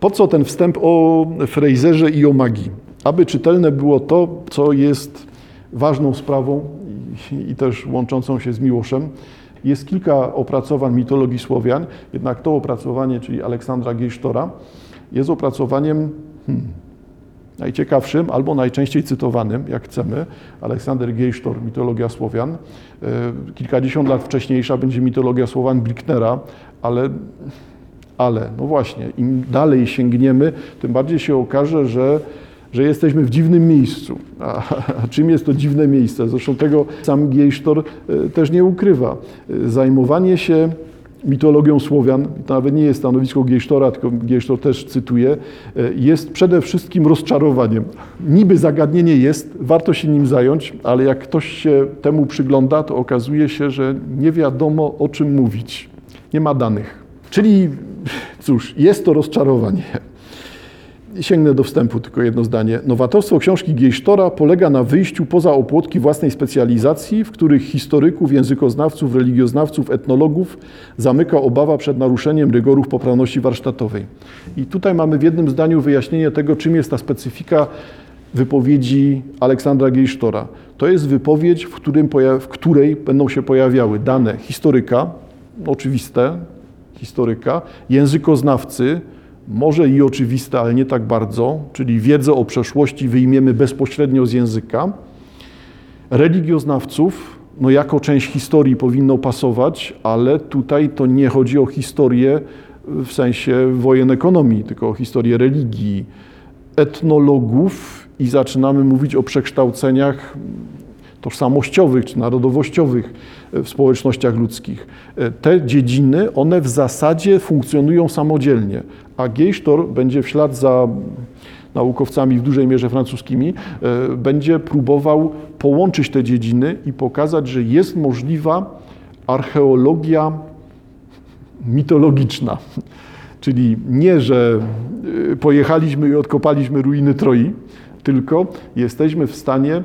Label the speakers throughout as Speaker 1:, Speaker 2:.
Speaker 1: Po co ten wstęp o Frejzerze i o magii? Aby czytelne było to, co jest ważną sprawą i, też łączącą się z Miłoszem. Jest kilka opracowań mitologii Słowian, jednak to opracowanie, czyli Aleksandra Gejsztora, jest opracowaniem hmm, najciekawszym albo najczęściej cytowanym, jak chcemy. Aleksander Gejsztor, mitologia Słowian. E, kilkadziesiąt lat wcześniejsza będzie mitologia Słowian Blicknera, ale, ale, no właśnie, im dalej sięgniemy, tym bardziej się okaże, że że jesteśmy w dziwnym miejscu. A, a, czym jest to dziwne miejsce? Zresztą tego sam Gejsztor e, też nie ukrywa. E, zajmowanie się mitologią Słowian, to nawet nie jest stanowisko Gejsztora, tylko Gejsztor też cytuje, e, jest przede wszystkim rozczarowaniem. Niby zagadnienie jest, warto się nim zająć, ale jak ktoś się temu przygląda, to okazuje się, że nie wiadomo o czym mówić. Nie ma danych. Czyli cóż, jest to rozczarowanie. Sięgnę do wstępu tylko jedno zdanie. Nowatorstwo książki Gejsztora polega na wyjściu poza opłotki własnej specjalizacji, w których historyków, językoznawców, religioznawców, etnologów zamyka obawa przed naruszeniem rygorów poprawności warsztatowej. I tutaj mamy w jednym zdaniu wyjaśnienie tego, czym jest ta specyfika wypowiedzi Aleksandra Gejsztora. To jest wypowiedź, w której będą się pojawiały dane historyka, oczywiste, historyka, językoznawcy, może i oczywiste, ale nie tak bardzo, czyli wiedzę o przeszłości wyjmiemy bezpośrednio z języka. Religioznawców, no jako część historii powinno pasować, ale tutaj to nie chodzi o historię w sensie wojen ekonomii, tylko o historię religii. Etnologów i zaczynamy mówić o przekształceniach tożsamościowych czy narodowościowych w społecznościach ludzkich. Te dziedziny, one w zasadzie funkcjonują samodzielnie, a Geisztor będzie w ślad za naukowcami w dużej mierze francuskimi, e, będzie próbował połączyć te dziedziny i pokazać, że jest możliwa archeologia mitologiczna. Czyli nie, że e, pojechaliśmy i odkopaliśmy ruiny Troi, tylko jesteśmy w stanie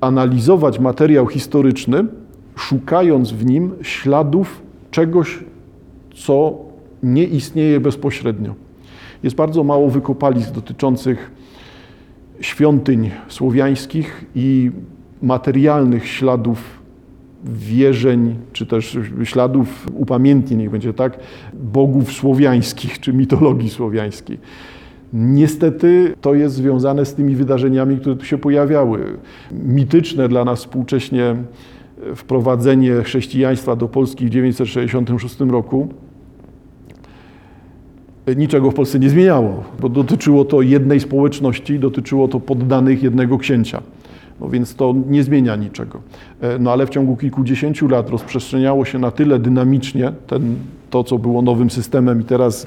Speaker 1: analizować materiał historyczny, szukając w nim śladów czegoś, co nie istnieje bezpośrednio. Jest bardzo mało wykopalisk dotyczących świątyń słowiańskich i materialnych śladów wierzeń, czy też śladów upamiętnień, niech będzie tak, bogów słowiańskich, czy mitologii słowiańskiej. Niestety to jest związane z tymi wydarzeniami, które tu się pojawiały. Mityczne dla nas współcześnie wprowadzenie chrześcijaństwa do Polski w 1966 roku niczego w Polsce nie zmieniało, bo dotyczyło to jednej społeczności, dotyczyło to poddanych jednego księcia. No więc to nie zmienia niczego. E, no ale w ciągu kilkudziesięciu lat rozprzestrzeniało się na tyle dynamicznie ten, to, co było nowym systemem i teraz,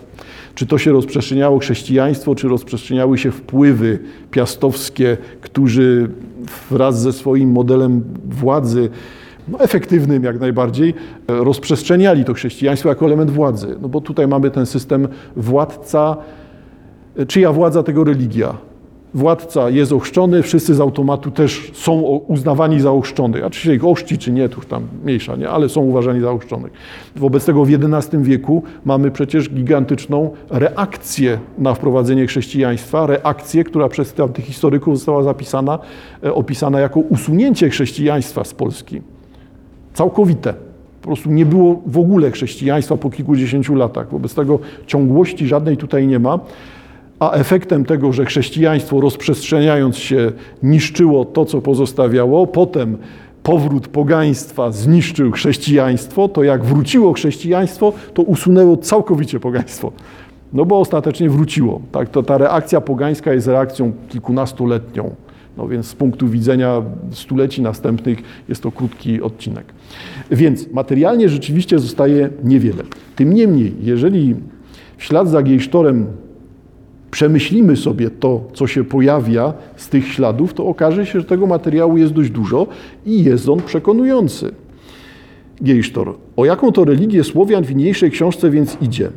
Speaker 1: czy to się rozprzestrzeniało chrześcijaństwo, czy rozprzestrzeniały się wpływy piastowskie, którzy wraz ze swoim modelem władzy no, efektywnym jak najbardziej, rozprzestrzeniali to chrześcijaństwo jako element władzy. No bo tutaj mamy ten system władca, czyja władza tego religia. Władca jest ochrzczony, wszyscy z automatu też są uznawani za ochrzczonych. A czy się ich ochrzci, czy nie, to już tam mniejsza, nie? ale są uważani za ochrzczonych. Wobec tego w XI wieku mamy przecież gigantyczną reakcję na wprowadzenie chrześcijaństwa, reakcję, która przez tych historyków została zapisana, e, opisana jako usunięcie chrześcijaństwa z Polski całkowite. Po prostu nie było w ogóle chrześcijaństwa po kilkudziesięciu latach. Wobec tego ciągłości żadnej tutaj nie ma. A efektem tego, że chrześcijaństwo rozprzestrzeniając się niszczyło to, co pozostawiało, potem powrót pogaństwa zniszczył chrześcijaństwo, to jak wróciło chrześcijaństwo, to usunęło całkowicie pogaństwo. No bo ostatecznie wróciło. Tak, to ta reakcja pogańska jest reakcją kilkunastoletnią. No więc z punktu widzenia stuleci następnych jest to krótki odcinek. Więc materialnie rzeczywiście zostaje niewiele. Tym niemniej, jeżeli w ślad za Gejsztorem przemyślimy sobie to, co się pojawia z tych śladów, to okaże się, że tego materiału jest dość dużo i jest on przekonujący. Gejsztor. O jaką to religię Słowian w niniejszej książce więc idzie?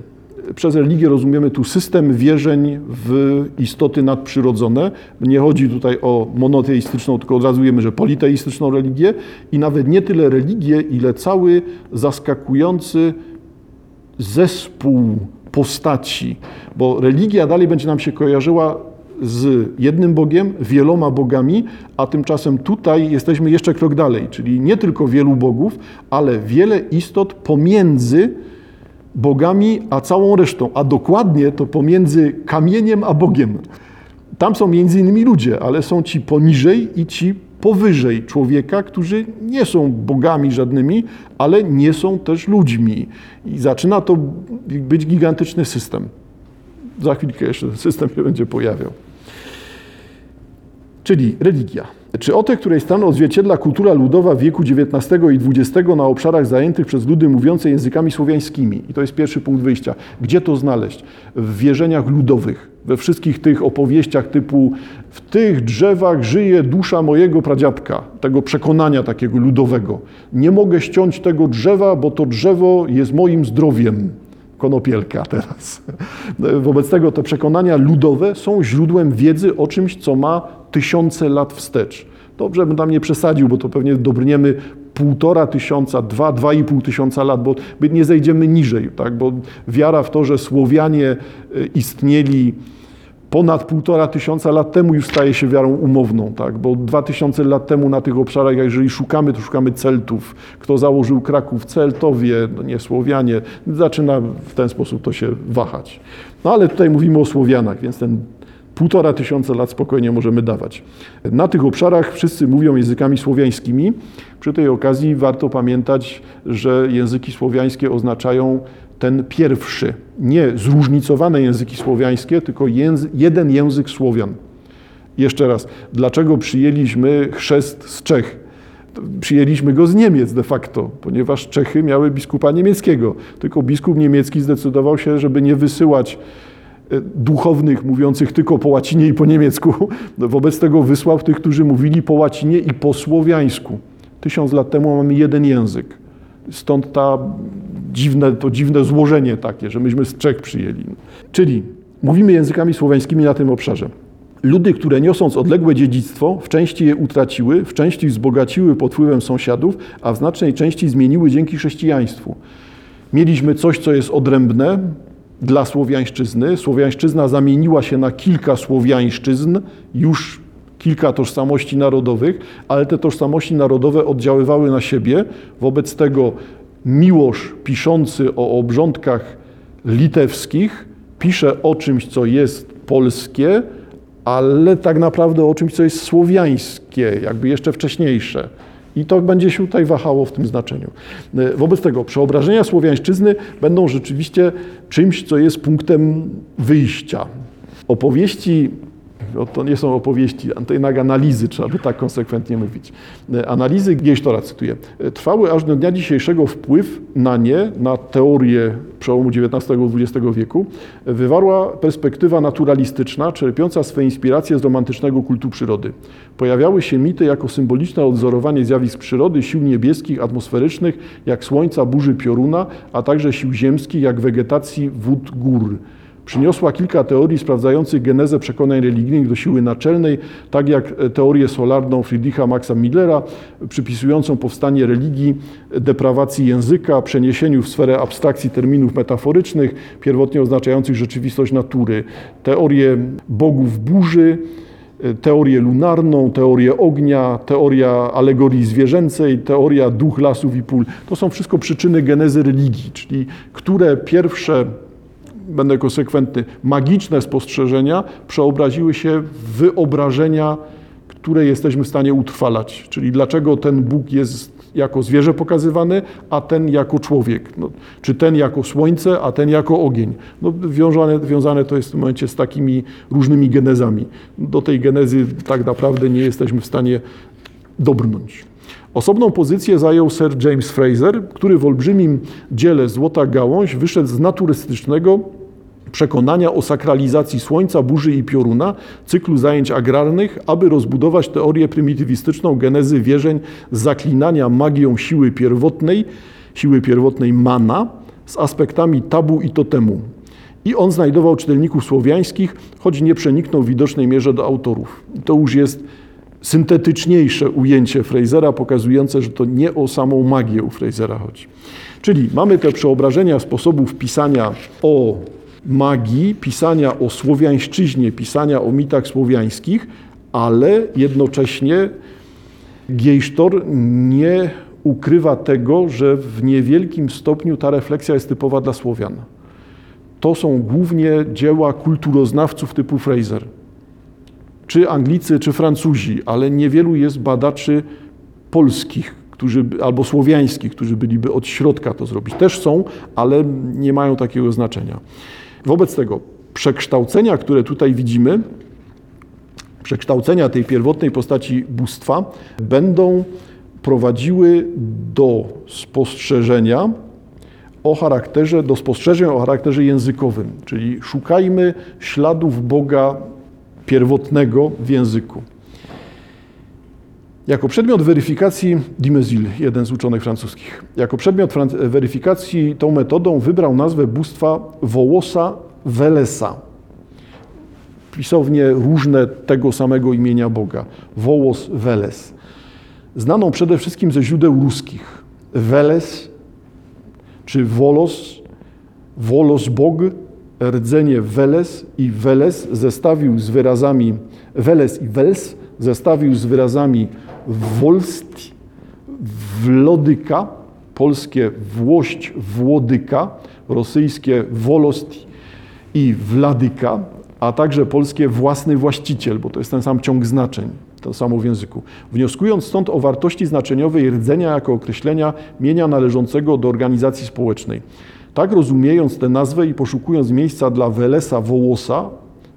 Speaker 1: Przez religię rozumiemy tu system wierzeń w istoty nadprzyrodzone. Nie chodzi tutaj o monoteistyczną, tylko od razu wiemy, że politeistyczną religię i nawet nie tyle religię, ile cały zaskakujący zespół postaci, bo religia dalej będzie nam się kojarzyła z jednym Bogiem, wieloma bogami, a tymczasem tutaj jesteśmy jeszcze krok dalej, czyli nie tylko wielu bogów, ale wiele istot pomiędzy bogami a całą resztą, a dokładnie to pomiędzy kamieniem a Bogiem. Tam są między innymi ludzie, ale są ci poniżej i ci powyżej człowieka, którzy nie są bogami żadnymi, ale nie są też ludźmi. I zaczyna to być gigantyczny system. Za chwilkę jeszcze ten system się będzie pojawiał. Czyli religia. Czy o tej, której stan odzwierciedla kultura ludowa wieku XIX i XX na obszarach zajętych przez ludy mówiące językami słowiańskimi? I to jest pierwszy punkt wyjścia. Gdzie to znaleźć? W wierzeniach ludowych, we wszystkich tych opowieściach typu w tych drzewach żyje dusza mojego pradziadka, tego przekonania takiego ludowego. Nie mogę ściąć tego drzewa, bo to drzewo jest moim zdrowiem konopielka teraz. Wobec tego te przekonania ludowe są źródłem wiedzy o czymś, co ma tysiące lat wstecz. Dobrze bym tam nie przesadził, bo to pewnie dobrniemy półtora tysiąca, dwa, dwa i pół tysiąca lat, bo nie zejdziemy niżej, tak? bo wiara w to, że Słowianie e, istnieli ponad półtora tysiąca lat temu już staje się wiarą umowną, tak? bo dwa tysiące lat temu na tych obszarach, jeżeli szukamy, to szukamy Celtów. Kto założył Kraków? Celtowie, no nie Słowianie. Zaczyna w ten sposób to się wahać. No ale tutaj mówimy o Słowianach, więc ten półtora tysiąca lat spokojnie możemy dawać. Na tych obszarach wszyscy mówią językami słowiańskimi. Przy tej okazji warto pamiętać, że języki słowiańskie oznaczają ten pierwszy, nie zróżnicowane języki słowiańskie, tylko języ, jeden język Słowian. Jeszcze raz, dlaczego przyjęliśmy chrzest z Czech? Przyjęliśmy go z Niemiec de facto, ponieważ Czechy miały biskupa niemieckiego. Tylko biskup niemiecki zdecydował się, żeby nie wysyłać duchownych mówiących tylko po łacinie i po niemiecku. Wobec tego wysłał tych, którzy mówili po łacinie i po słowiańsku. Tysiąc lat temu mamy jeden język. Stąd ta dziwne, to dziwne złożenie takie, że myśmy z Czech przyjęli. Czyli mówimy językami słowiańskimi na tym obszarze. Ludy, które niosąc odległe dziedzictwo, w części je utraciły, w części wzbogaciły pod wpływem sąsiadów, a w znacznej części zmieniły dzięki chrześcijaństwu. Mieliśmy coś, co jest odrębne dla słowiańszczyzny. Słowiańszczyzna zamieniła się na kilka słowiańszczyzn już kilka tożsamości narodowych, ale te tożsamości narodowe oddziaływały na siebie. Wobec tego Miłosz, piszący o obrządkach litewskich, pisze o czymś, co jest polskie, ale tak naprawdę o czymś, co jest słowiańskie, jakby jeszcze wcześniejsze. I to będzie się tutaj wahało w tym znaczeniu. Wobec tego przeobrażenia słowiańszczyzny będą rzeczywiście czymś, co jest punktem wyjścia. Opowieści to nie są opowieści, to jednak analizy, trzeba by tak konsekwentnie mówić. Analizy Geisztora, cytuję, trwały aż do dnia dzisiejszego wpływ na nie, na teorię przełomu XIX i XX wieku, wywarła perspektywa naturalistyczna, czerpiąca swe inspiracje z romantycznego kultu przyrody. Pojawiały się mity jako symboliczne odzorowanie zjawisk przyrody, sił niebieskich, atmosferycznych, jak słońca, burzy pioruna, a także sił ziemskich, jak wegetacji wód gór. Przyniosła kilka teorii sprawdzających genezę przekonań religijnych do siły naczelnej, tak jak teorię solarną Friedricha Maxa Millera, przypisującą powstanie religii deprawacji języka, przeniesieniu w sferę abstrakcji terminów metaforycznych, pierwotnie oznaczających rzeczywistość natury, teorię bogów burzy, teorię lunarną, teorię ognia, teoria alegorii zwierzęcej, teoria duch lasów i pól. To są wszystko przyczyny genezy religii, czyli które pierwsze będę konsekwentny, magiczne spostrzeżenia przeobraziły się w wyobrażenia, które jesteśmy w stanie utrwalać. Czyli dlaczego ten Bóg jest jako zwierzę pokazywany, a ten jako człowiek. No, czy ten jako słońce, a ten jako ogień. No, wiązane, wiązane to jest w tym momencie z takimi różnymi genezami. Do tej genezy tak naprawdę nie jesteśmy w stanie dobrnąć. Osobną pozycję zajął Sir James Fraser, który w olbrzymim dziele Złota Gałąź wyszedł z naturystycznego przekonania o sakralizacji Słońca, burzy i pioruna, cyklu zajęć agrarnych, aby rozbudować teorię prymitywistyczną genezy wierzeń zaklinania magią siły pierwotnej, siły pierwotnej mana, z aspektami tabu i totemu. I on znajdował czytelników słowiańskich, choć nie przeniknął w widocznej mierze do autorów. To już jest syntetyczniejsze ujęcie Frasera, pokazujące, że to nie o samą magię u Frasera chodzi. Czyli mamy te przeobrażenia sposobów pisania o magii, pisania o słowiańszczyźnie, pisania o mitach słowiańskich, ale jednocześnie Gejsztor nie ukrywa tego, że w niewielkim stopniu ta refleksja jest typowa dla Słowian. To są głównie dzieła kulturoznawców typu Fraser, czy Anglicy, czy Francuzi, ale niewielu jest badaczy polskich, którzy, albo słowiańskich, którzy byliby od środka to zrobić. Też są, ale nie mają takiego znaczenia. Wobec tego przekształcenia, które tutaj widzimy, przekształcenia tej pierwotnej postaci bóstwa będą prowadziły do spostrzeżenia o charakterze, do spostrzeżeń o charakterze językowym, czyli szukajmy śladów Boga pierwotnego w języku. Jako przedmiot weryfikacji Dimezil, jeden z uczonych francuskich, jako przedmiot weryfikacji tą metodą wybrał nazwę bóstwa Wołosa Welesa. Pisownie różne tego samego imienia Boga. Wołos Weles. Znaną przede wszystkim ze źródeł ruskich. Weles czy Wolos, Wolos Bog, rdzenie Weles i Weles zestawił z wyrazami Weles i Wels zestawił z wyrazami Wolst, Wlodyka, polskie Włość, Włodyka, rosyjskie Wolost i Wladyka, a także polskie własny właściciel, bo to jest ten sam ciąg znaczeń, to samo w języku. Wnioskując stąd o wartości znaczeniowej rdzenia jako określenia mienia należącego do organizacji społecznej. Tak rozumiejąc tę nazwę i poszukując miejsca dla Welesa Wołosa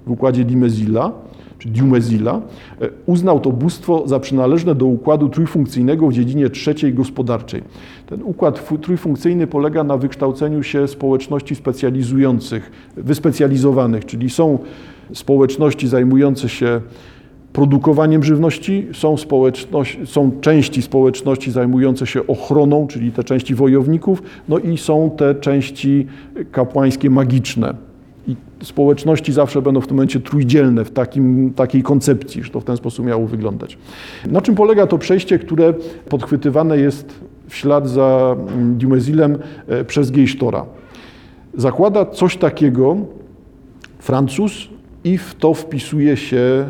Speaker 1: w układzie Dimezila, czy Diumezila, e, uznał to bóstwo za przynależne do układu trójfunkcyjnego w dziedzinie trzeciej gospodarczej. Ten układ trójfunkcyjny polega na wykształceniu się społeczności specjalizujących, wyspecjalizowanych, czyli są społeczności zajmujące się produkowaniem żywności, są, są części społeczności zajmujące się ochroną, czyli te części wojowników, no i są te części kapłańskie magiczne i społeczności zawsze będą w tym momencie trójdzielne w takim, takiej koncepcji, że to w ten sposób miało wyglądać. Na czym polega to przejście, które podchwytywane jest w ślad za mm, Dumezilem e, przez Geisztora? Zakłada coś takiego Francuz i w to wpisuje się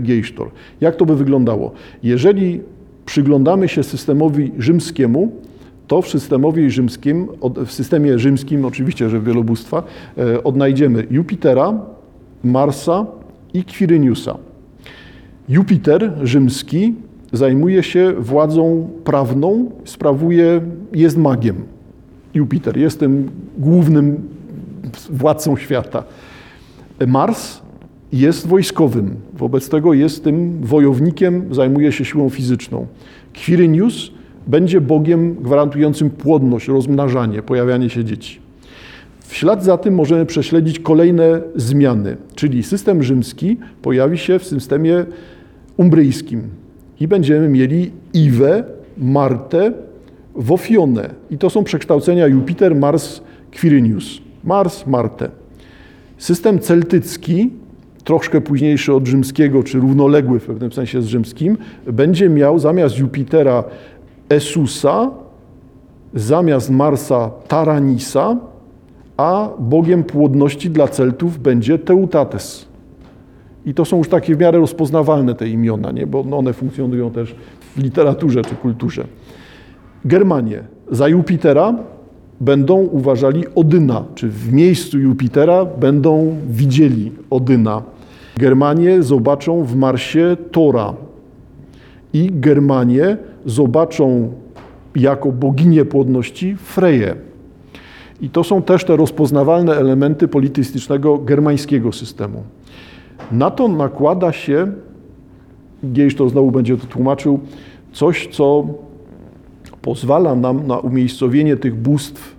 Speaker 1: Geisztor. Jak to by wyglądało? Jeżeli przyglądamy się systemowi rzymskiemu, to w rzymskim, w systemie rzymskim, oczywiście, że wielobóstwa, e, odnajdziemy Jupitera, Marsa i Quiryniusa. Jupiter rzymski zajmuje się władzą prawną, sprawuje, jest magiem. Jupiter jest tym głównym władcą świata. Mars jest wojskowym, wobec tego jest tym wojownikiem, zajmuje się siłą fizyczną. Quirynius będzie Bogiem gwarantującym płodność, rozmnażanie, pojawianie się dzieci. W ślad za tym możemy prześledzić kolejne zmiany, czyli system rzymski pojawi się w systemie umbryjskim i będziemy mieli Iwę, Martę, Wofionę. I to są przekształcenia Jupiter, Mars, Quirynius. Mars, Martę. System celtycki, troszkę późniejszy od rzymskiego, czy równoległy w pewnym sensie z rzymskim, będzie miał zamiast Jupitera Esusa, zamiast Marsa Taranisa, a bogiem płodności dla Celtów będzie Teutates. I to są już takie w miarę rozpoznawalne te imiona, nie? bo one funkcjonują też w literaturze czy kulturze. Germanie za Jupitera będą uważali Odyna, czy w miejscu Jupitera będą widzieli Odyna. Germanie zobaczą w Marsie Tora i Germanie zobaczą jako boginię płodności Freję. I to są też te rozpoznawalne elementy politystycznego germańskiego systemu. Na to nakłada się, Gejsz to znowu będzie to tłumaczył, coś, co pozwala nam na umiejscowienie tych bóstw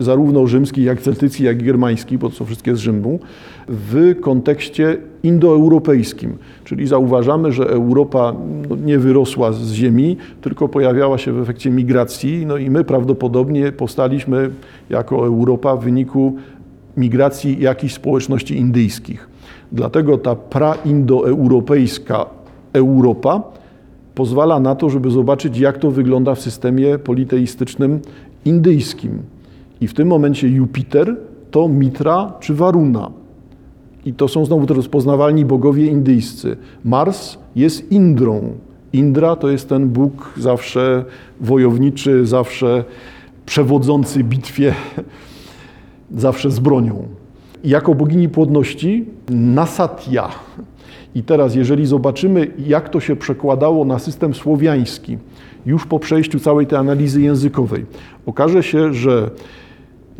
Speaker 1: zarówno rzymskich, jak celtyckich, jak i germańskich, bo to są wszystkie z Rzymu, w kontekście indoeuropejskim. Czyli zauważamy, że Europa no, nie wyrosła z ziemi, tylko pojawiała się w efekcie migracji, no i my prawdopodobnie powstaliśmy jako Europa w wyniku migracji jakichś społeczności indyjskich. Dlatego ta praindoeuropejska Europa pozwala na to, żeby zobaczyć, jak to wygląda w systemie politeistycznym indyjskim. I w tym momencie Jupiter to Mitra czy Varuna. I to są znowu te rozpoznawalni bogowie indyjscy. Mars jest Indrą. Indra to jest ten Bóg zawsze wojowniczy, zawsze przewodzący bitwie, zawsze z bronią. Jako bogini płodności Nasatya. I teraz, jeżeli zobaczymy, jak to się przekładało na system słowiański, już po przejściu całej tej analizy językowej, okaże się, że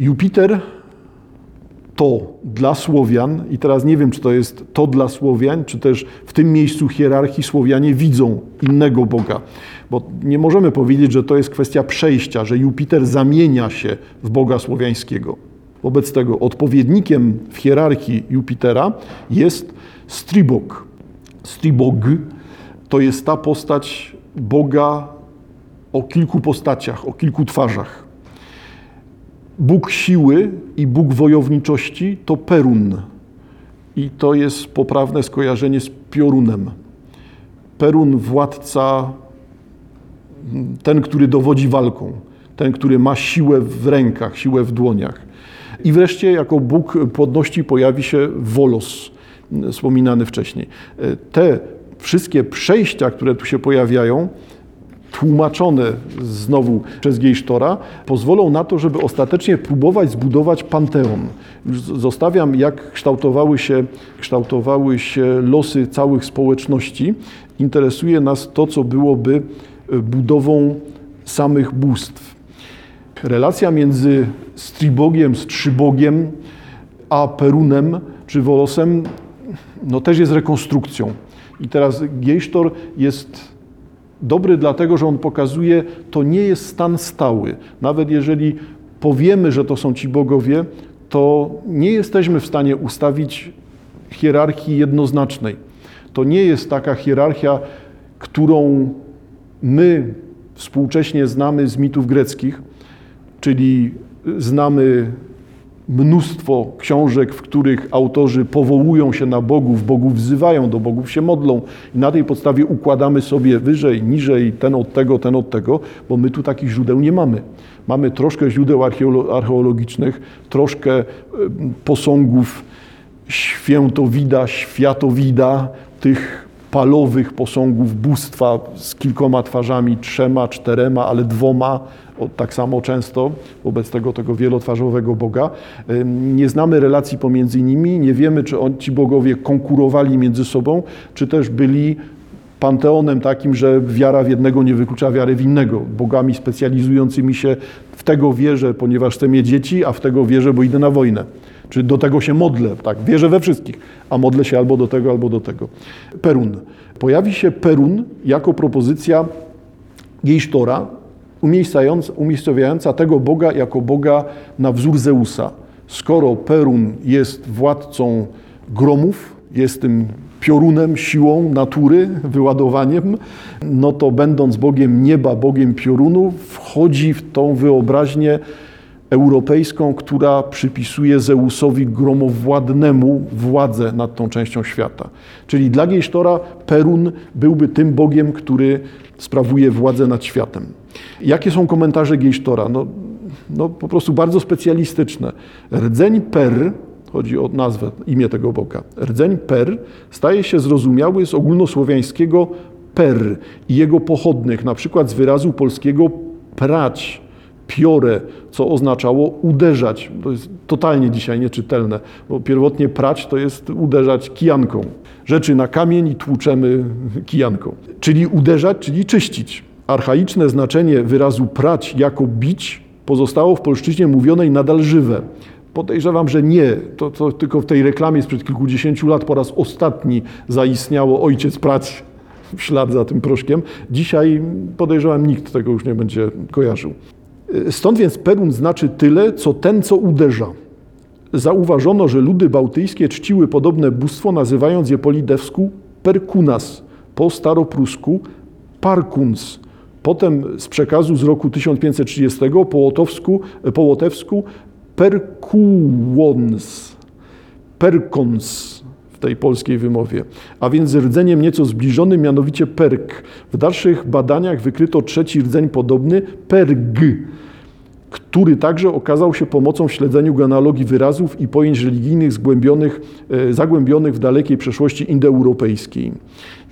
Speaker 1: Jupiter to dla Słowian, i teraz nie wiem, czy to jest to dla Słowian, czy też w tym miejscu hierarchii Słowianie widzą innego Boga, bo nie możemy powiedzieć, że to jest kwestia przejścia, że Jupiter zamienia się w Boga słowiańskiego. Wobec tego odpowiednikiem w hierarchii Jupitera jest Stribog. Stribog to jest ta postać Boga o kilku postaciach, o kilku twarzach. Bóg siły i Bóg wojowniczości to Perun. I to jest poprawne skojarzenie z piorunem. Perun, władca, ten, który dowodzi walką, ten, który ma siłę w rękach, siłę w dłoniach. I wreszcie jako Bóg płodności pojawi się Wolos, wspominany wcześniej. Te wszystkie przejścia, które tu się pojawiają, tłumaczone znowu przez Gejsztora, pozwolą na to, żeby ostatecznie próbować zbudować panteon. Zostawiam, jak kształtowały się, kształtowały się losy całych społeczności. Interesuje nas to, co byłoby budową samych bóstw. Relacja między Stribogiem, Strzybogiem, a Perunem czy Wolosem no też jest rekonstrukcją. I teraz Gejsztor jest dobry dlatego, że on pokazuje, to nie jest stan stały. Nawet jeżeli powiemy, że to są ci bogowie, to nie jesteśmy w stanie ustawić hierarchii jednoznacznej. To nie jest taka hierarchia, którą my współcześnie znamy z mitów greckich, czyli znamy mnóstwo książek, w których autorzy powołują się na bogów, bogów wzywają, do bogów się modlą i na tej podstawie układamy sobie wyżej, niżej, ten od tego, ten od tego, bo my tu takich źródeł nie mamy. Mamy troszkę źródeł archeologicznych, troszkę posągów świętowida, światowida, tych palowych posągów bóstwa z kilkoma twarzami, trzema, czterema, ale dwoma, tak samo często wobec tego, tego wielotwarzowego Boga. Nie znamy relacji pomiędzy nimi, nie wiemy, czy on, ci bogowie konkurowali między sobą, czy też byli panteonem takim, że wiara w jednego nie wyklucza wiary w innego. Bogami specjalizującymi się w tego wierzę, ponieważ chcę mieć dzieci, a w tego wierzę, bo idę na wojnę. Czy do tego się modlę, tak, wierzę we wszystkich, a modlę się albo do tego, albo do tego. Perun. Pojawi się Perun jako propozycja Gejsztora, umiejscowiająca tego Boga jako Boga na wzór Zeusa. Skoro Perun jest władcą gromów, jest tym piorunem, siłą natury, wyładowaniem, no to będąc Bogiem nieba, Bogiem piorunu, wchodzi w tą wyobraźnię europejską, która przypisuje Zeusowi gromowładnemu władzę nad tą częścią świata. Czyli dla Gejsztora Perun byłby tym Bogiem, który sprawuje władzę nad światem. Jakie są komentarze Gejsztora? No, no po prostu bardzo specjalistyczne. Rdzeń Per, chodzi o nazwę, imię tego Boga, rdzeń Per staje się zrozumiały z ogólnosłowiańskiego per i jego pochodnych, na przykład z wyrazu polskiego prać, piorę, co oznaczało uderzać. To jest totalnie dzisiaj nieczytelne, bo pierwotnie prać to jest uderzać kijanką. Rzeczy na kamień i tłuczemy kijanką. Czyli uderzać, czyli czyścić. Archaiczne znaczenie wyrazu prać jako bić pozostało w polszczyźnie mówionej nadal żywe. Podejrzewam, że nie. To, to tylko w tej reklamie sprzed kilkudziesięciu lat po raz ostatni zaistniało ojciec prać w ślad za tym proszkiem. Dzisiaj podejrzewam, nikt tego już nie będzie kojarzył. Stąd więc Perun znaczy tyle, co ten, co uderza. Zauważono, że ludy bałtyjskie czciły podobne bóstwo, nazywając je po litewsku Perkunas, po staroprusku Parkuns. Potem z przekazu z roku 1530 po łotowsku, po łotewsku Perkuons, Perkons w tej polskiej wymowie, a więc z rdzeniem nieco zbliżonym, mianowicie perk. W dalszych badaniach wykryto trzeci rdzeń podobny, perg który także okazał się pomocą w śledzeniu genealogii wyrazów i pojęć religijnych zgłębionych, e, zagłębionych w dalekiej przeszłości indoeuropejskiej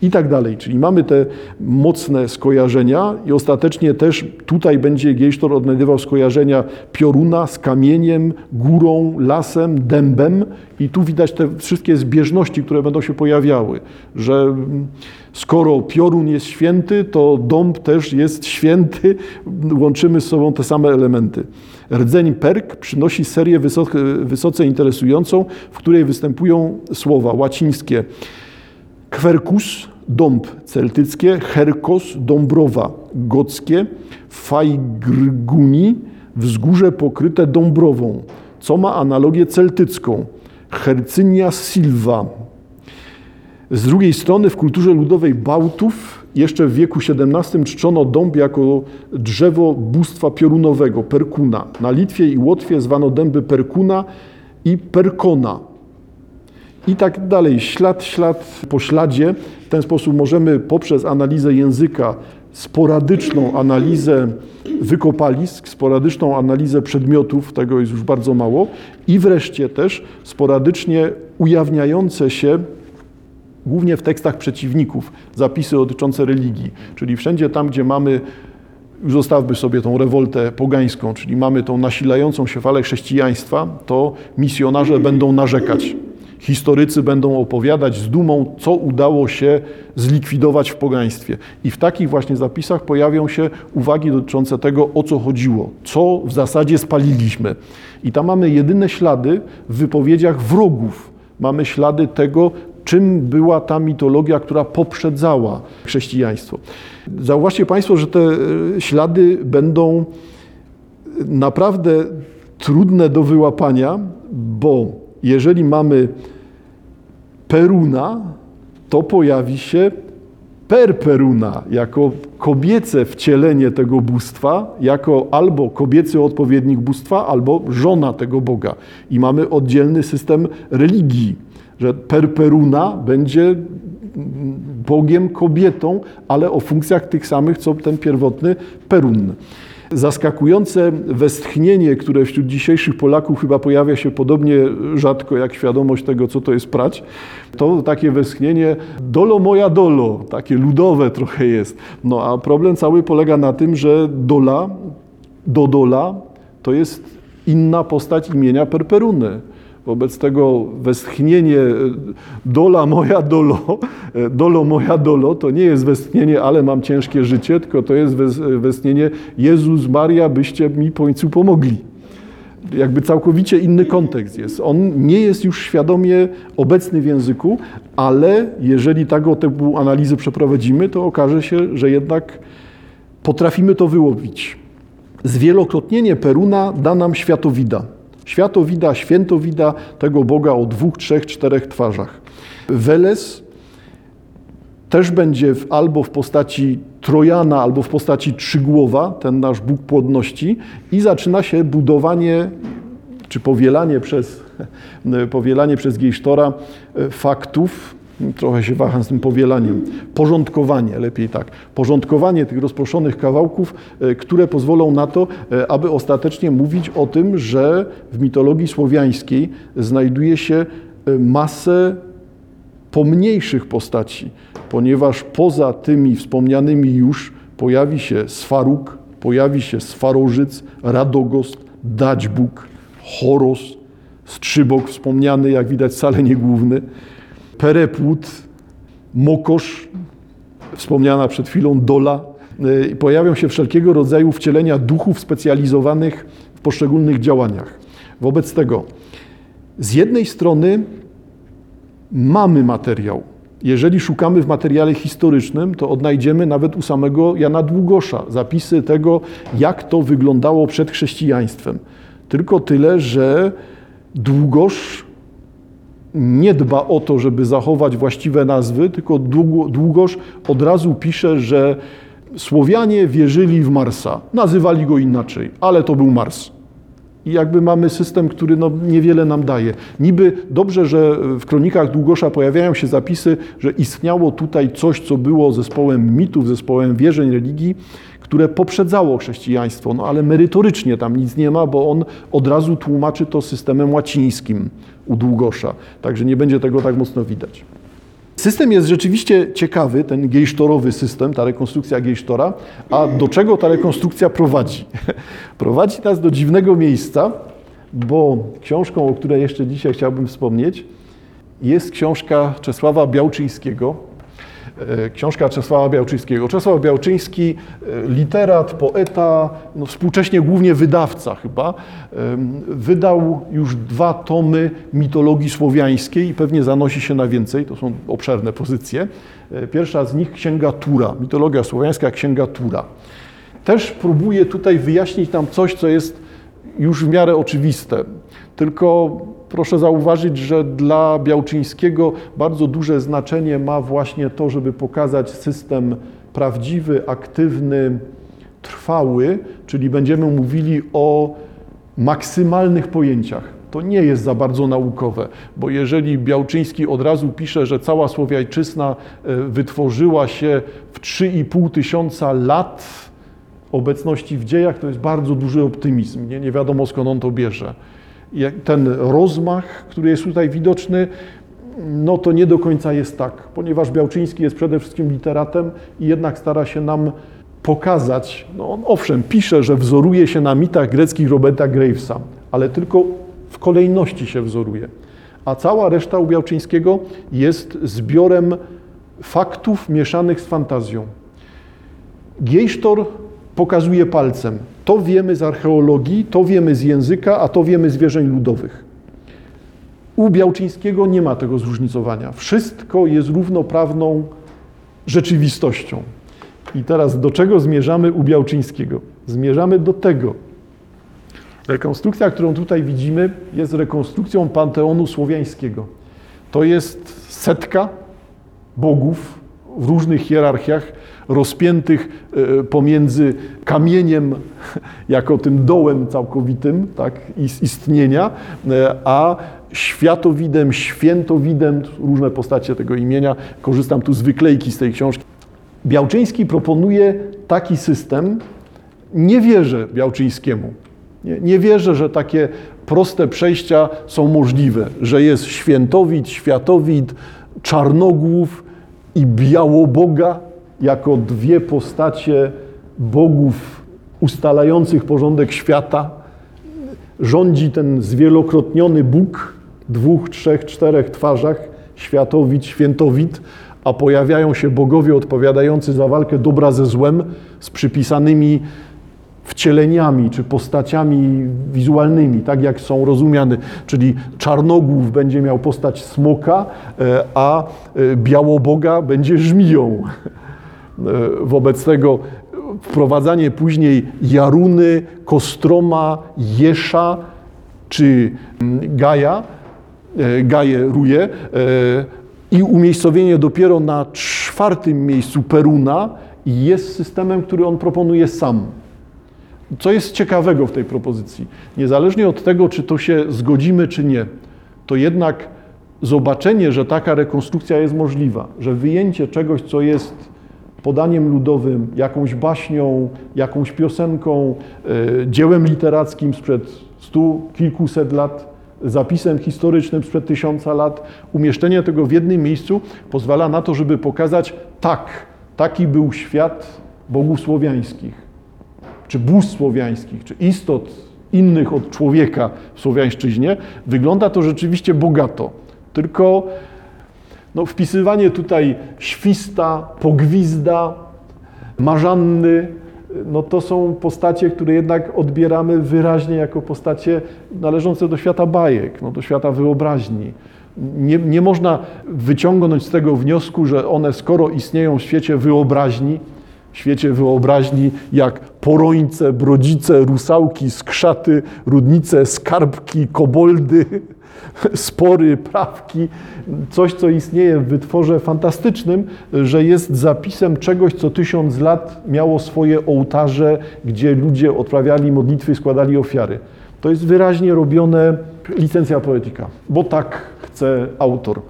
Speaker 1: i tak dalej. Czyli mamy te mocne skojarzenia i ostatecznie też tutaj będzie Gejsztor odnajdywał skojarzenia pioruna z kamieniem, górą, lasem, dębem i tu widać te wszystkie zbieżności, które będą się pojawiały, że skoro piorun jest święty, to dąb też jest święty, łączymy z sobą te same elementy. Rdzeń perk przynosi serię wysoce interesującą, w której występują słowa łacińskie Quercus, dąb celtyckie, Herkos, dąbrowa gockie, Fajgrguni, wzgórze pokryte dąbrową, co ma analogię celtycką, Hercynia silva. Z drugiej strony w kulturze ludowej Bałtów jeszcze w wieku XVII czczono dąb jako drzewo bóstwa piorunowego, perkuna. Na Litwie i Łotwie zwano dęby perkuna i perkona i tak dalej. Ślad, ślad po śladzie. W ten sposób możemy poprzez analizę języka, sporadyczną analizę wykopalisk, sporadyczną analizę przedmiotów, tego jest już bardzo mało, i wreszcie też sporadycznie ujawniające się głównie w tekstach przeciwników, zapisy dotyczące religii, czyli wszędzie tam, gdzie mamy zostawmy sobie tą rewoltę pogańską, czyli mamy tą nasilającą się falę chrześcijaństwa, to misjonarze będą narzekać. Historycy będą opowiadać z dumą, co udało się zlikwidować w pogaństwie. I w takich właśnie zapisach pojawią się uwagi dotyczące tego, o co chodziło, co w zasadzie spaliliśmy. I tam mamy jedyne ślady w wypowiedziach wrogów. Mamy ślady tego, czym była ta mitologia, która poprzedzała chrześcijaństwo. Zauważcie Państwo, że te e, ślady będą naprawdę trudne do wyłapania, bo jeżeli mamy Peruna, to pojawi się Perperuna jako kobiece wcielenie tego bóstwa, jako albo kobiecy odpowiednik bóstwa, albo żona tego Boga. I mamy oddzielny system religii, że Perperuna będzie Bogiem kobietą, ale o funkcjach tych samych, co ten pierwotny Perun. Zaskakujące westchnienie, które wśród dzisiejszych Polaków chyba pojawia się podobnie rzadko jak świadomość tego, co to jest prać, to takie westchnienie dolo moja dolo, takie ludowe trochę jest. No a problem cały polega na tym, że dola, dodola to jest inna postać imienia Perperuny. Wobec tego westchnienie e, dola moja dolo, e, dolo moja dolo, to nie jest westchnienie, ale mam ciężkie życie, tylko to jest westchnienie Jezus Maria, byście mi w końcu pomogli. Jakby całkowicie inny kontekst jest. On nie jest już świadomie obecny w języku, ale jeżeli tego typu analizy przeprowadzimy, to okaże się, że jednak potrafimy to wyłowić. Zwielokrotnienie Peruna da nam światowida. Światowida, świętowida tego Boga o dwóch, trzech, czterech twarzach. Weles też będzie w, albo w postaci Trojana, albo w postaci Trzygłowa, ten nasz Bóg płodności i zaczyna się budowanie czy powielanie przez, powielanie przez Gejsztora e, faktów, trochę się waham z tym powielaniem, porządkowanie, lepiej tak, porządkowanie tych rozproszonych kawałków, e, które pozwolą na to, e, aby ostatecznie mówić o tym, że w mitologii słowiańskiej znajduje się e, masę pomniejszych postaci, ponieważ poza tymi wspomnianymi już pojawi się Sfaruk, pojawi się Swarożyc, Radogost, Daćbóg, Choros, Strzybok wspomniany, jak widać wcale nie główny, perepłód, mokosz, wspomniana przed chwilą dola. Y, pojawią się wszelkiego rodzaju wcielenia duchów specjalizowanych w poszczególnych działaniach. Wobec tego, z jednej strony mamy materiał. Jeżeli szukamy w materiale historycznym, to odnajdziemy nawet u samego Jana Długosza zapisy tego, jak to wyglądało przed chrześcijaństwem. Tylko tyle, że Długosz nie dba o to, żeby zachować właściwe nazwy, tylko Długosz od razu pisze, że Słowianie wierzyli w Marsa. Nazywali go inaczej, ale to był Mars. I jakby mamy system, który no niewiele nam daje. Niby dobrze, że w kronikach Długosza pojawiają się zapisy, że istniało tutaj coś, co było zespołem mitów, zespołem wierzeń, religii, które poprzedzało chrześcijaństwo, no ale merytorycznie tam nic nie ma, bo on od razu tłumaczy to systemem łacińskim u Długosza, także nie będzie tego tak mocno widać. System jest rzeczywiście ciekawy, ten gejsztorowy system, ta rekonstrukcja gejsztora, a do czego ta rekonstrukcja prowadzi? prowadzi nas do dziwnego miejsca, bo książką, o której jeszcze dzisiaj chciałbym wspomnieć, jest książka Czesława Białczyńskiego. E, książka Czesława Białczyńskiego. Czesław Białczyński, e, literat, poeta, no współcześnie głównie wydawca chyba, wydał już dwa tomy mitologii słowiańskiej i pewnie zanosi się na więcej, to są obszerne pozycje. E, pierwsza z nich Księga Tura, mitologia słowiańska, Księga Tura. Też próbuje tutaj wyjaśnić nam coś, co jest już w miarę oczywiste. Tylko proszę zauważyć, że dla Białczyńskiego bardzo duże znaczenie ma właśnie to, żeby pokazać system prawdziwy, aktywny, trwały, czyli będziemy mówili o maksymalnych pojęciach. To nie jest za bardzo naukowe, bo jeżeli Białczyński od razu pisze, że cała Słowiajczyzna e, wytworzyła się w 3,5 tysiąca lat, obecności w dziejach, to jest bardzo duży optymizm. Nie, nie wiadomo skąd on to bierze. Ten rozmach, który jest tutaj widoczny, no to nie do końca jest tak, ponieważ Białczyński jest przede wszystkim literatem i jednak stara się nam pokazać, no on owszem, pisze, że wzoruje się na mitach greckich Roberta Gravesa, ale tylko w kolejności się wzoruje. A cała reszta u Białczyńskiego jest zbiorem faktów mieszanych z fantazją. Giejsztor pokazuje palcem. To wiemy z archeologii, to wiemy z języka, a to wiemy z wierzeń ludowych. U Białczyńskiego nie ma tego zróżnicowania. Wszystko jest równoprawną rzeczywistością. I teraz do czego zmierzamy u Białczyńskiego? Zmierzamy do tego. Rekonstrukcja, którą tutaj widzimy, jest rekonstrukcją panteonu słowiańskiego. To jest setka bogów w różnych hierarchiach rozpiętych e, pomiędzy kamieniem jako tym dołem całkowitym tak, istnienia, e, a światowidem, świętowidem, różne postacie tego imienia. Korzystam tu z wyklejki z tej książki. Białczyński proponuje taki system. Nie wierzę Białczyńskiemu. Nie, nie wierzę, że takie proste przejścia są możliwe, że jest świętowid, światowid, czarnogłów i białoboga jako dwie postacie bogów ustalających porządek świata. Rządzi ten zwielokrotniony Bóg, dwóch, trzech, czterech twarzach, światowid, świętowid, a pojawiają się bogowie odpowiadający za walkę dobra ze złem z przypisanymi wcieleniami czy postaciami wizualnymi, tak jak są rozumiane. Czyli czarnogłów będzie miał postać smoka, e, a e, białoboga będzie żmiją. E, wobec tego wprowadzanie później Jaruny, Kostroma, Jesza czy mm, Gaja, e, Gaje Ruje e, i umiejscowienie dopiero na czwartym miejscu Peruna jest systemem, który on proponuje sam. Co jest ciekawego w tej propozycji? Niezależnie od tego, czy to się zgodzimy, czy nie, to jednak zobaczenie, że taka rekonstrukcja jest możliwa, że wyjęcie czegoś, co jest podaniem ludowym, jakąś baśnią, jakąś piosenką, e, dziełem literackim sprzed stu, kilkuset lat, zapisem historycznym sprzed tysiąca lat. Umieszczenie tego w jednym miejscu pozwala na to, żeby pokazać tak, taki był świat bogów słowiańskich, czy bóstw słowiańskich, czy istot innych od człowieka w słowiańszczyźnie. Wygląda to rzeczywiście bogato. Tylko no, wpisywanie tutaj śwista, pogwizda, marzanny, no to są postacie, które jednak odbieramy wyraźnie jako postacie należące do świata bajek, no do świata wyobraźni. Nie, nie można wyciągnąć z tego wniosku, że one skoro istnieją w świecie wyobraźni, w świecie wyobraźni jak porońce, brodzice, rusałki, skrzaty, rudnice, skarbki, koboldy, spory, prawki, coś, co istnieje w wytworze fantastycznym, że jest zapisem czegoś, co tysiąc lat miało swoje ołtarze, gdzie ludzie odprawiali modlitwy, składali ofiary. To jest wyraźnie robione licencja poetyka, bo tak chce autor.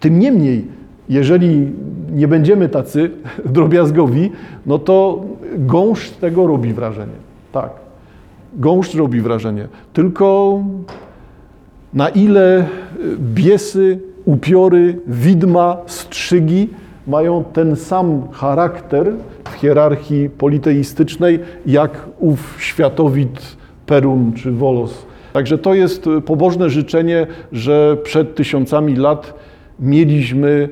Speaker 1: Tym niemniej, jeżeli nie będziemy tacy drobiazgowi, no to gąszcz tego robi wrażenie. Tak, gąszcz robi wrażenie. Tylko na ile biesy, upiory, widma, strzygi mają ten sam charakter w hierarchii politeistycznej, jak ów światowid Perun czy Wolos. Także to jest pobożne życzenie, że przed tysiącami lat mieliśmy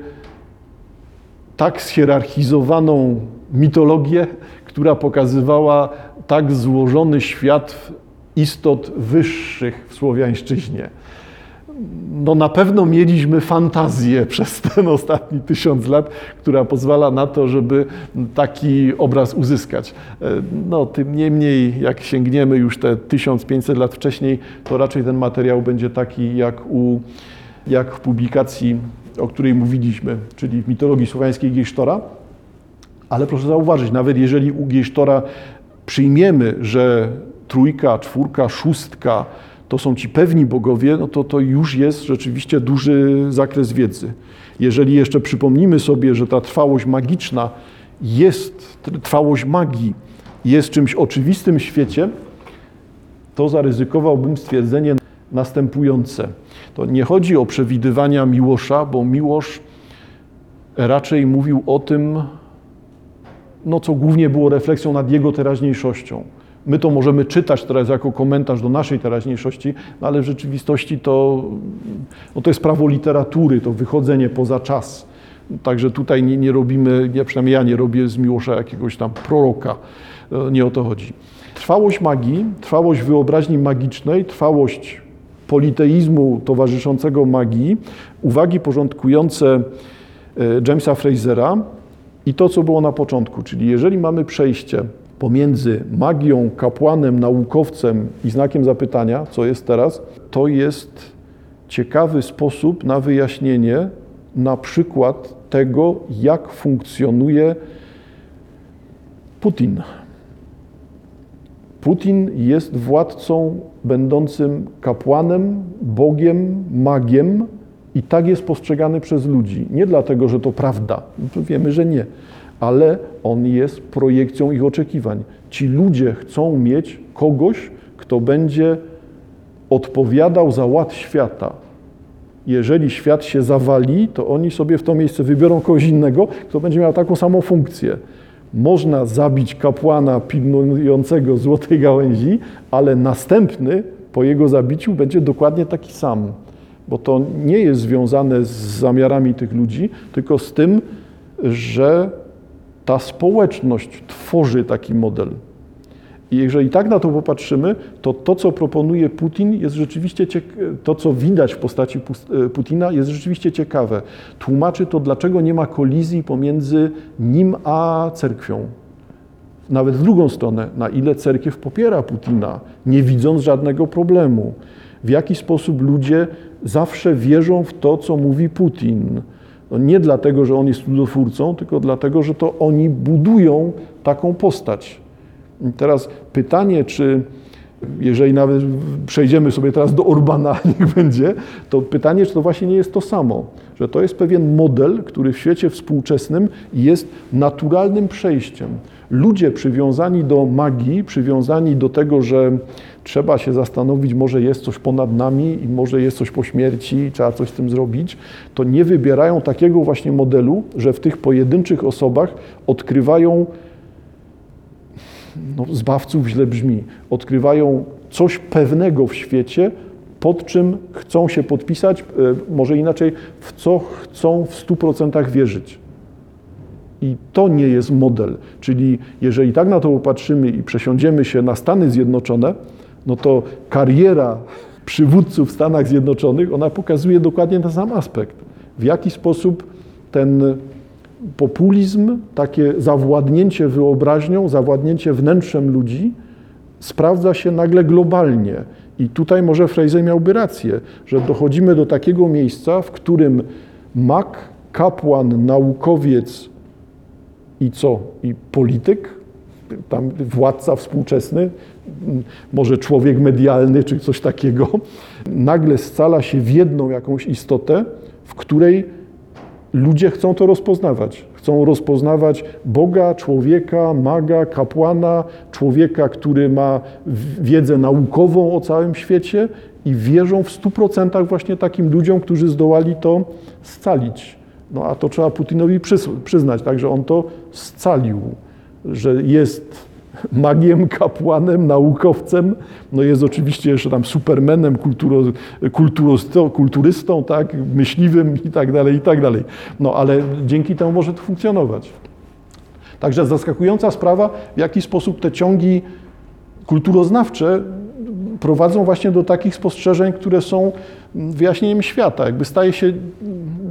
Speaker 1: tak schierarchizowaną mitologię, która pokazywała tak złożony świat istot wyższych w słowiańszczyźnie. No na pewno mieliśmy fantazję przez ten ostatni tysiąc lat, która pozwala na to, żeby taki obraz uzyskać. No tym niemniej, jak sięgniemy już te 1500 lat wcześniej, to raczej ten materiał będzie taki jak, u, jak w publikacji, o której mówiliśmy, czyli w mitologii słowiańskiej Giesztora. Ale proszę zauważyć, nawet jeżeli u Giesztora przyjmiemy, że trójka, czwórka, szóstka to są ci pewni bogowie, no to to już jest rzeczywiście duży zakres wiedzy. Jeżeli jeszcze przypomnimy sobie, że ta trwałość magiczna jest, trwałość magii jest czymś oczywistym w świecie, to zaryzykowałbym stwierdzenie następujące. To nie chodzi o przewidywania Miłosza, bo Miłosz raczej mówił o tym, no, co głównie było refleksją nad jego teraźniejszością. My to możemy czytać teraz jako komentarz do naszej teraźniejszości, no ale w rzeczywistości to, no to jest prawo literatury, to wychodzenie poza czas. Także tutaj nie, nie robimy, ja przynajmniej ja nie robię z Miłosza jakiegoś tam proroka. Nie o to chodzi. Trwałość magii, trwałość wyobraźni magicznej, trwałość politeizmu towarzyszącego magii, uwagi porządkujące e, Jamesa Frasera i to, co było na początku, czyli jeżeli mamy przejście pomiędzy magią, kapłanem, naukowcem i znakiem zapytania, co jest teraz, to jest ciekawy sposób na wyjaśnienie na przykład tego, jak funkcjonuje Putin. Putin jest władcą będącym kapłanem, bogiem, magiem i tak jest postrzegany przez ludzi. Nie dlatego, że to prawda, wiemy, że nie ale on jest projekcją ich oczekiwań. Ci ludzie chcą mieć kogoś, kto będzie odpowiadał za ład świata. Jeżeli świat się zawali, to oni sobie w to miejsce wybiorą kogoś innego, kto będzie miał taką samą funkcję. Można zabić kapłana pilnującego złotej gałęzi, ale następny po jego zabiciu będzie dokładnie taki sam, bo to nie jest związane z zamiarami tych ludzi, tylko z tym, że ta społeczność tworzy taki model. I jeżeli tak na to popatrzymy, to to, co proponuje Putin, jest rzeczywiście to, co widać w postaci e, Putina, jest rzeczywiście ciekawe. Tłumaczy to, dlaczego nie ma kolizji pomiędzy nim a cerkwią. Nawet w drugą stronę, na ile cerkiew popiera Putina, nie widząc żadnego problemu. W jaki sposób ludzie zawsze wierzą w to, co mówi Putin no nie dlatego, że on jest cudotwórcą, tylko dlatego, że to oni budują taką postać. I teraz pytanie, czy jeżeli nawet przejdziemy sobie teraz do Orbana, niech będzie, to pytanie, czy to właśnie nie jest to samo, że to jest pewien model, który w świecie współczesnym jest naturalnym przejściem. Ludzie przywiązani do magii, przywiązani do tego, że trzeba się zastanowić, może jest coś ponad nami i może jest coś po śmierci, trzeba coś z tym zrobić, to nie wybierają takiego właśnie modelu, że w tych pojedynczych osobach odkrywają no, zbawców źle brzmi, odkrywają coś pewnego w świecie, pod czym chcą się podpisać, e, może inaczej, w co chcą w 100% wierzyć. I to nie jest model. Czyli jeżeli tak na to popatrzymy i przesiądziemy się na Stany Zjednoczone, no to kariera przywódców w Stanach Zjednoczonych, ona pokazuje dokładnie ten sam aspekt. W jaki sposób ten populizm, takie zawładnięcie wyobraźnią, zawładnięcie wnętrzem ludzi sprawdza się nagle globalnie. I tutaj może Fraser miałby rację, że dochodzimy do takiego miejsca, w którym mak, kapłan, naukowiec i co? I polityk, tam władca współczesny, może człowiek medialny czy coś takiego, nagle scala się w jedną jakąś istotę, w której ludzie chcą to rozpoznawać. chcą rozpoznawać Boga, człowieka, maga, kapłana, człowieka, który ma wiedzę naukową o całym świecie i wierzą w 100% właśnie takim ludziom, którzy zdołali to scalić. No a to trzeba Putinowi przyznać, także on to scalił, że jest magiem, kapłanem, naukowcem, no jest oczywiście jeszcze tam supermenem, kulturo, kulturystą, kulturystą, tak, myśliwym i tak dalej, i tak dalej. No ale dzięki temu może to funkcjonować. Także zaskakująca sprawa, w jaki sposób te ciągi kulturoznawcze prowadzą właśnie do takich spostrzeżeń, które są wyjaśnieniem świata. Jakby staje się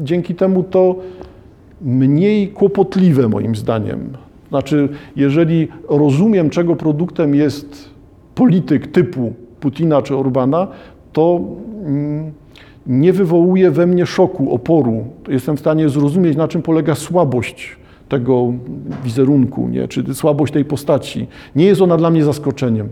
Speaker 1: dzięki temu to mniej kłopotliwe moim zdaniem. Znaczy, jeżeli rozumiem, czego produktem jest polityk typu Putina czy Orbana, to mm, nie wywołuje we mnie szoku, oporu. Jestem w stanie zrozumieć, na czym polega słabość tego wizerunku, nie? czy słabość tej postaci. Nie jest ona dla mnie zaskoczeniem.